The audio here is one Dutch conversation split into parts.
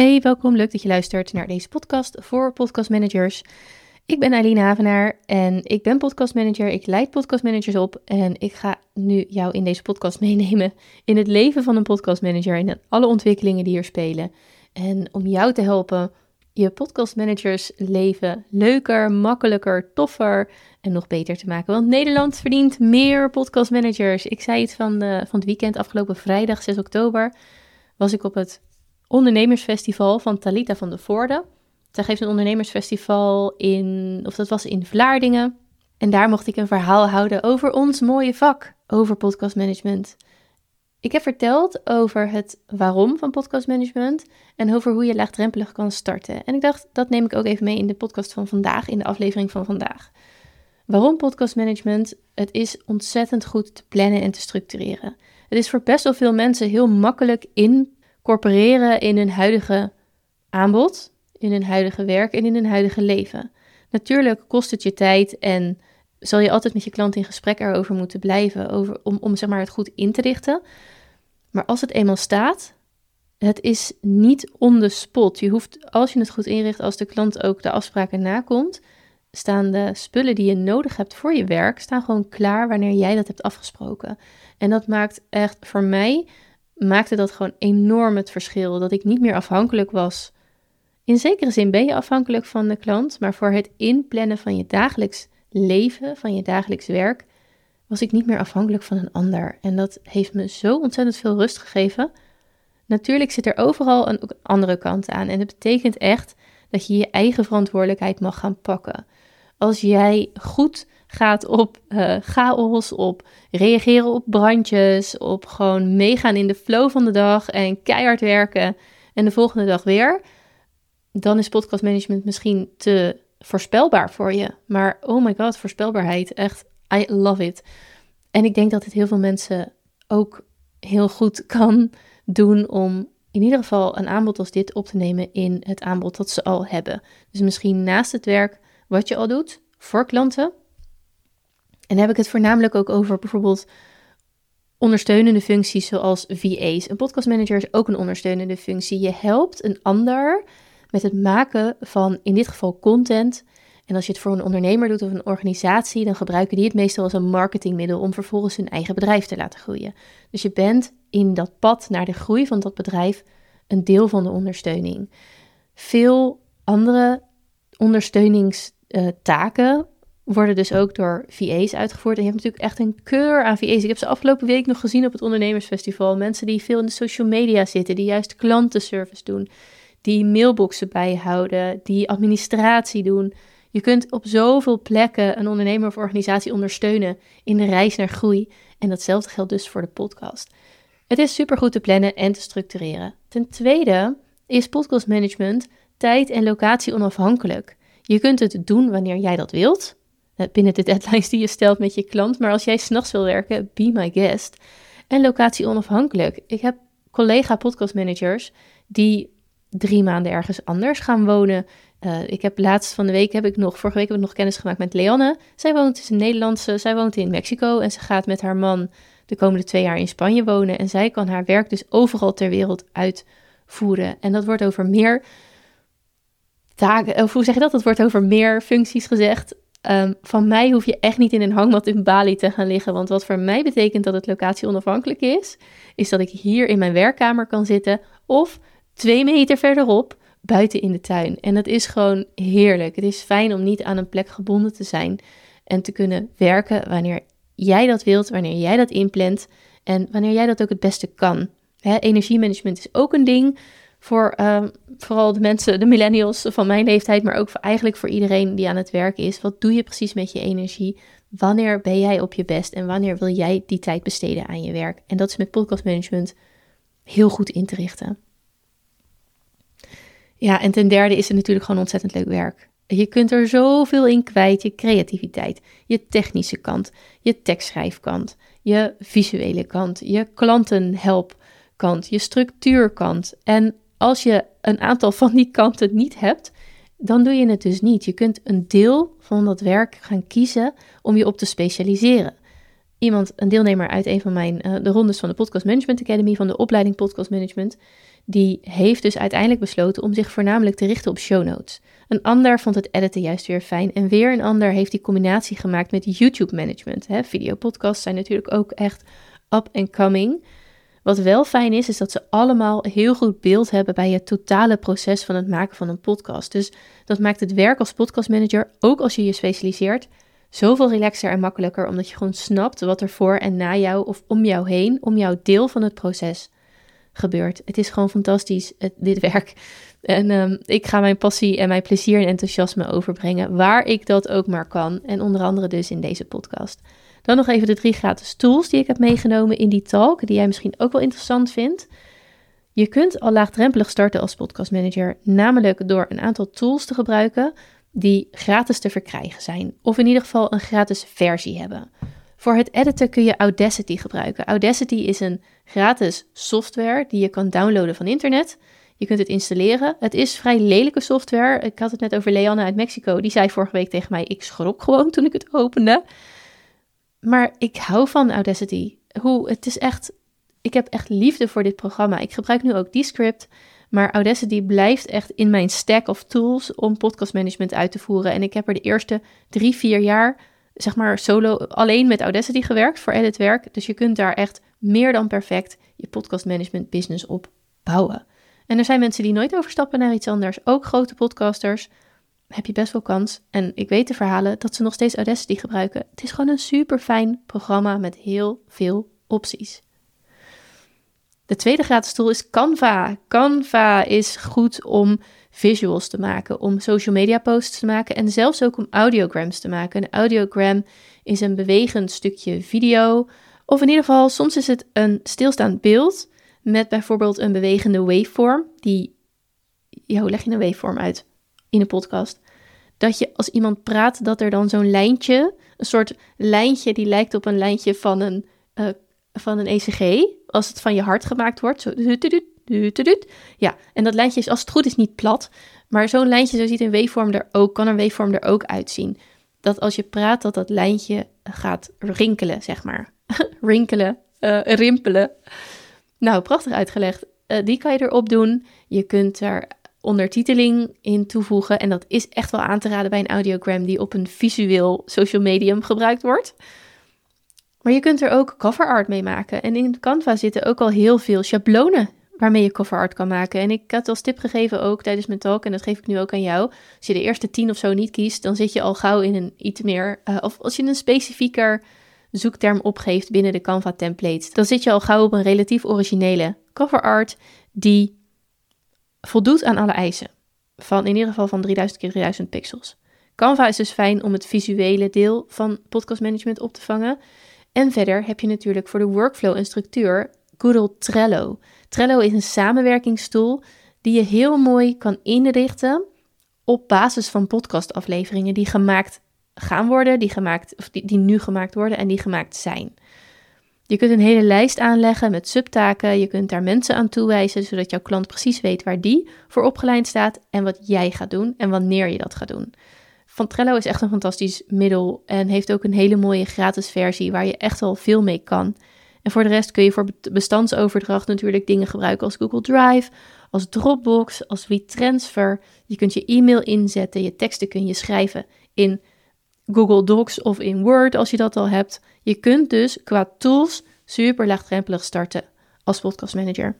Hey, welkom. Leuk dat je luistert naar deze podcast voor podcastmanagers. Ik ben Eileen Havenaar en ik ben podcastmanager. Ik leid podcastmanagers op en ik ga nu jou in deze podcast meenemen in het leven van een podcastmanager en alle ontwikkelingen die er spelen. En om jou te helpen je podcastmanagers leven leuker, makkelijker, toffer en nog beter te maken. Want Nederland verdient meer podcastmanagers. Ik zei het van, de, van het weekend, afgelopen vrijdag 6 oktober, was ik op het ondernemersfestival van Talita van de Voorde. Zij geeft een ondernemersfestival in, of dat was in Vlaardingen. En daar mocht ik een verhaal houden over ons mooie vak, over podcastmanagement. Ik heb verteld over het waarom van podcastmanagement en over hoe je laagdrempelig kan starten. En ik dacht, dat neem ik ook even mee in de podcast van vandaag, in de aflevering van vandaag. Waarom podcastmanagement? Het is ontzettend goed te plannen en te structureren. Het is voor best wel veel mensen heel makkelijk incorporeren in hun huidige aanbod, in hun huidige werk en in hun huidige leven. Natuurlijk kost het je tijd en zal je altijd met je klant in gesprek erover moeten blijven, over, om, om zeg maar, het goed in te richten. Maar als het eenmaal staat, het is niet on the spot. Je hoeft, als je het goed inricht, als de klant ook de afspraken nakomt, staan de spullen die je nodig hebt voor je werk, staan gewoon klaar wanneer jij dat hebt afgesproken. En dat maakt echt, voor mij, maakte dat gewoon enorm het verschil. Dat ik niet meer afhankelijk was. In zekere zin ben je afhankelijk van de klant, maar voor het inplannen van je dagelijks leven, van je dagelijks werk, was ik niet meer afhankelijk van een ander. En dat heeft me zo ontzettend veel rust gegeven. Natuurlijk zit er overal een andere kant aan. En dat betekent echt dat je je eigen verantwoordelijkheid mag gaan pakken. Als jij goed gaat op uh, chaos, op reageren op brandjes, op gewoon meegaan in de flow van de dag en keihard werken en de volgende dag weer, dan is podcastmanagement misschien te voorspelbaar voor je. Maar oh my god, voorspelbaarheid, echt, I love it. En ik denk dat het heel veel mensen ook heel goed kan doen om in ieder geval een aanbod als dit op te nemen in het aanbod dat ze al hebben. Dus misschien naast het werk wat je al doet voor klanten. En heb ik het voornamelijk ook over bijvoorbeeld ondersteunende functies zoals VA's. Een podcastmanager is ook een ondersteunende functie. Je helpt een ander met het maken van in dit geval content. En als je het voor een ondernemer doet of een organisatie, dan gebruiken die het meestal als een marketingmiddel om vervolgens hun eigen bedrijf te laten groeien. Dus je bent in dat pad naar de groei van dat bedrijf een deel van de ondersteuning. Veel andere ondersteuningstaken worden dus ook door VA's uitgevoerd. En je hebt natuurlijk echt een keur aan VA's. Ik heb ze afgelopen week nog gezien op het ondernemersfestival. Mensen die veel in de social media zitten, die juist klantenservice doen, die mailboxen bijhouden, die administratie doen. Je kunt op zoveel plekken een ondernemer of organisatie ondersteunen in de reis naar groei. En datzelfde geldt dus voor de podcast. Het is supergoed te plannen en te structureren. Ten tweede is podcastmanagement tijd en locatie onafhankelijk. Je kunt het doen wanneer jij dat wilt, eh, binnen de deadlines die je stelt met je klant. Maar als jij s'nachts wil werken, be my guest. En locatie onafhankelijk. Ik heb collega podcastmanagers die drie maanden ergens anders gaan wonen. Uh, ik heb laatst van de week heb ik nog, vorige week heb ik nog kennis gemaakt met Leanne. Zij woont, is een Nederlandse, zij woont in Mexico en ze gaat met haar man de komende twee jaar in Spanje wonen. En zij kan haar werk dus overal ter wereld uitvoeren. En dat wordt over meer of hoe zeg je dat? Dat wordt over meer functies gezegd. Um, van mij hoef je echt niet in een hangmat in Bali te gaan liggen. Want wat voor mij betekent dat het locatie onafhankelijk is, is dat ik hier in mijn werkkamer kan zitten of twee meter verderop buiten in de tuin. En dat is gewoon heerlijk. Het is fijn om niet aan een plek gebonden te zijn en te kunnen werken wanneer jij dat wilt, wanneer jij dat inplant en wanneer jij dat ook het beste kan. Energiemanagement is ook een ding voor uh, vooral de mensen, de millennials van mijn leeftijd, maar ook eigenlijk voor iedereen die aan het werk is. Wat doe je precies met je energie? Wanneer ben jij op je best en wanneer wil jij die tijd besteden aan je werk? En dat is met podcastmanagement heel goed in te richten. Ja, en ten derde is het natuurlijk gewoon ontzettend leuk werk. Je kunt er zoveel in kwijt. Je creativiteit, je technische kant, je tekstschrijfkant, je visuele kant, je klantenhelpkant, je structuurkant. En als je een aantal van die kanten niet hebt, dan doe je het dus niet. Je kunt een deel van dat werk gaan kiezen om je op te specialiseren. iemand, een deelnemer uit een van mijn uh, de rondes van de Podcast Management Academy, van de opleiding Podcast Management, die heeft dus uiteindelijk besloten om zich voornamelijk te richten op show notes. Een ander vond het editen juist weer fijn. En weer een ander heeft die combinatie gemaakt met YouTube management. Videopodcasts zijn natuurlijk ook echt up and coming. Wat wel fijn is, is dat ze allemaal heel goed beeld hebben bij het totale proces van het maken van een podcast. Dus dat maakt het werk als podcastmanager, ook als je je specialiseert, zoveel relaxer en makkelijker, omdat je gewoon snapt wat er voor en na jou of om jou heen, om jouw deel van het proces gebeurt. Het is gewoon fantastisch, dit werk. En um, ik ga mijn passie en mijn plezier en enthousiasme overbrengen, waar ik dat ook maar kan. En onder andere dus in deze podcast. Dan nog even de drie gratis tools die ik heb meegenomen in die talk, die jij misschien ook wel interessant vindt. Je kunt al laagdrempelig starten als podcastmanager, namelijk door een aantal tools te gebruiken die gratis te verkrijgen zijn, of in ieder geval een gratis versie hebben. Voor het editen kun je Audacity gebruiken. Audacity is een gratis software die je kan downloaden van internet. Je kunt het installeren. Het is vrij lelijke software. Ik had het net over Leanne uit Mexico. Die zei vorige week tegen mij: Ik schrok gewoon toen ik het opende. Maar ik hou van Audacity. Hoe, het is echt. Ik heb echt liefde voor dit programma. Ik gebruik nu ook Descript. Maar Audacity blijft echt in mijn stack of tools om podcastmanagement uit te voeren. En ik heb er de eerste drie, vier jaar, zeg maar, solo alleen met Audacity gewerkt voor editwerk. Dus je kunt daar echt meer dan perfect je podcastmanagement business op bouwen. En er zijn mensen die nooit overstappen naar iets anders. Ook grote podcasters. Heb je best wel kans. En ik weet de verhalen dat ze nog steeds Audacity gebruiken. Het is gewoon een super fijn programma met heel veel opties. De tweede gratis tool is Canva. Canva is goed om visuals te maken, om social media posts te maken en zelfs ook om audiograms te maken. Een audiogram is een bewegend stukje video, of in ieder geval soms is het een stilstaand beeld met bijvoorbeeld een bewegende waveform. Die, ja, hoe leg je een waveform uit in een podcast? Dat je als iemand praat, dat er dan zo'n lijntje, een soort lijntje die lijkt op een lijntje van een, uh, van een ECG, als het van je hart gemaakt wordt. Zo, ja, en dat lijntje is als het goed is niet plat, maar zo'n lijntje, zo ziet een waveform er ook, kan een waveform er ook uitzien. Dat als je praat, dat dat lijntje gaat rinkelen, zeg maar. rinkelen, uh, rimpelen. Nou, prachtig uitgelegd. Uh, die kan je erop doen. Je kunt er ondertiteling in toevoegen. En dat is echt wel aan te raden bij een audiogram die op een visueel social medium gebruikt wordt. Maar je kunt er ook cover art mee maken. En in Canva zitten ook al heel veel schablonen waarmee je cover art kan maken. En ik had als tip gegeven ook tijdens mijn talk, en dat geef ik nu ook aan jou. Als je de eerste tien of zo niet kiest, dan zit je al gauw in een iets meer, uh, of als je een specifieker zoekterm opgeeft binnen de Canva templates, dan zit je al gauw op een relatief originele cover art die voldoet aan alle eisen. Van in ieder geval van 3000 keer 3000 pixels. Canva is dus fijn om het visuele deel van podcast management op te vangen. En verder heb je natuurlijk voor de workflow en structuur Google Trello. Trello is een samenwerkingstool die je heel mooi kan inrichten op basis van podcastafleveringen die gemaakt gaan worden, die, gemaakt, of die, die nu gemaakt worden en die gemaakt zijn. Je kunt een hele lijst aanleggen met subtaken. Je kunt daar mensen aan toewijzen, zodat jouw klant precies weet waar die voor opgeleid staat en wat jij gaat doen en wanneer je dat gaat doen. Van Trello is echt een fantastisch middel en heeft ook een hele mooie gratis versie waar je echt al veel mee kan. En voor de rest kun je voor bestandsoverdracht natuurlijk dingen gebruiken als Google Drive, als Dropbox, als WeTransfer. Je kunt je e-mail inzetten, je teksten kun je schrijven in Google Docs of in Word als je dat al hebt. Je kunt dus qua tools super laagdrempelig starten als podcastmanager.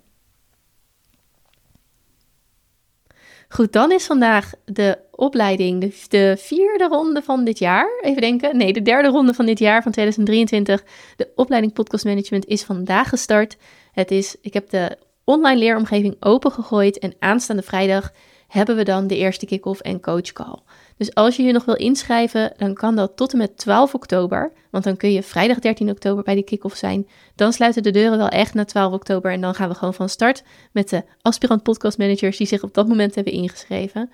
Goed, dan is vandaag de opleiding, de, de, vierde ronde van dit jaar. Even denken. Nee, de derde ronde van dit jaar van 2023. De opleiding Podcast Management is vandaag gestart. Het is, ik heb de online leeromgeving opengegooid en aanstaande vrijdag hebben we dan de eerste kick-off en coach call. Dus als je je nog wil inschrijven, dan kan dat tot en met 12 oktober. Want dan kun je vrijdag 13 oktober bij de kick-off zijn. Dan sluiten de deuren wel echt na 12 oktober. En dan gaan we gewoon van start met de aspirant podcast managers die zich op dat moment hebben ingeschreven.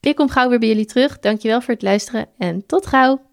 Ik kom gauw weer bij jullie terug. Dankjewel voor het luisteren en tot gauw!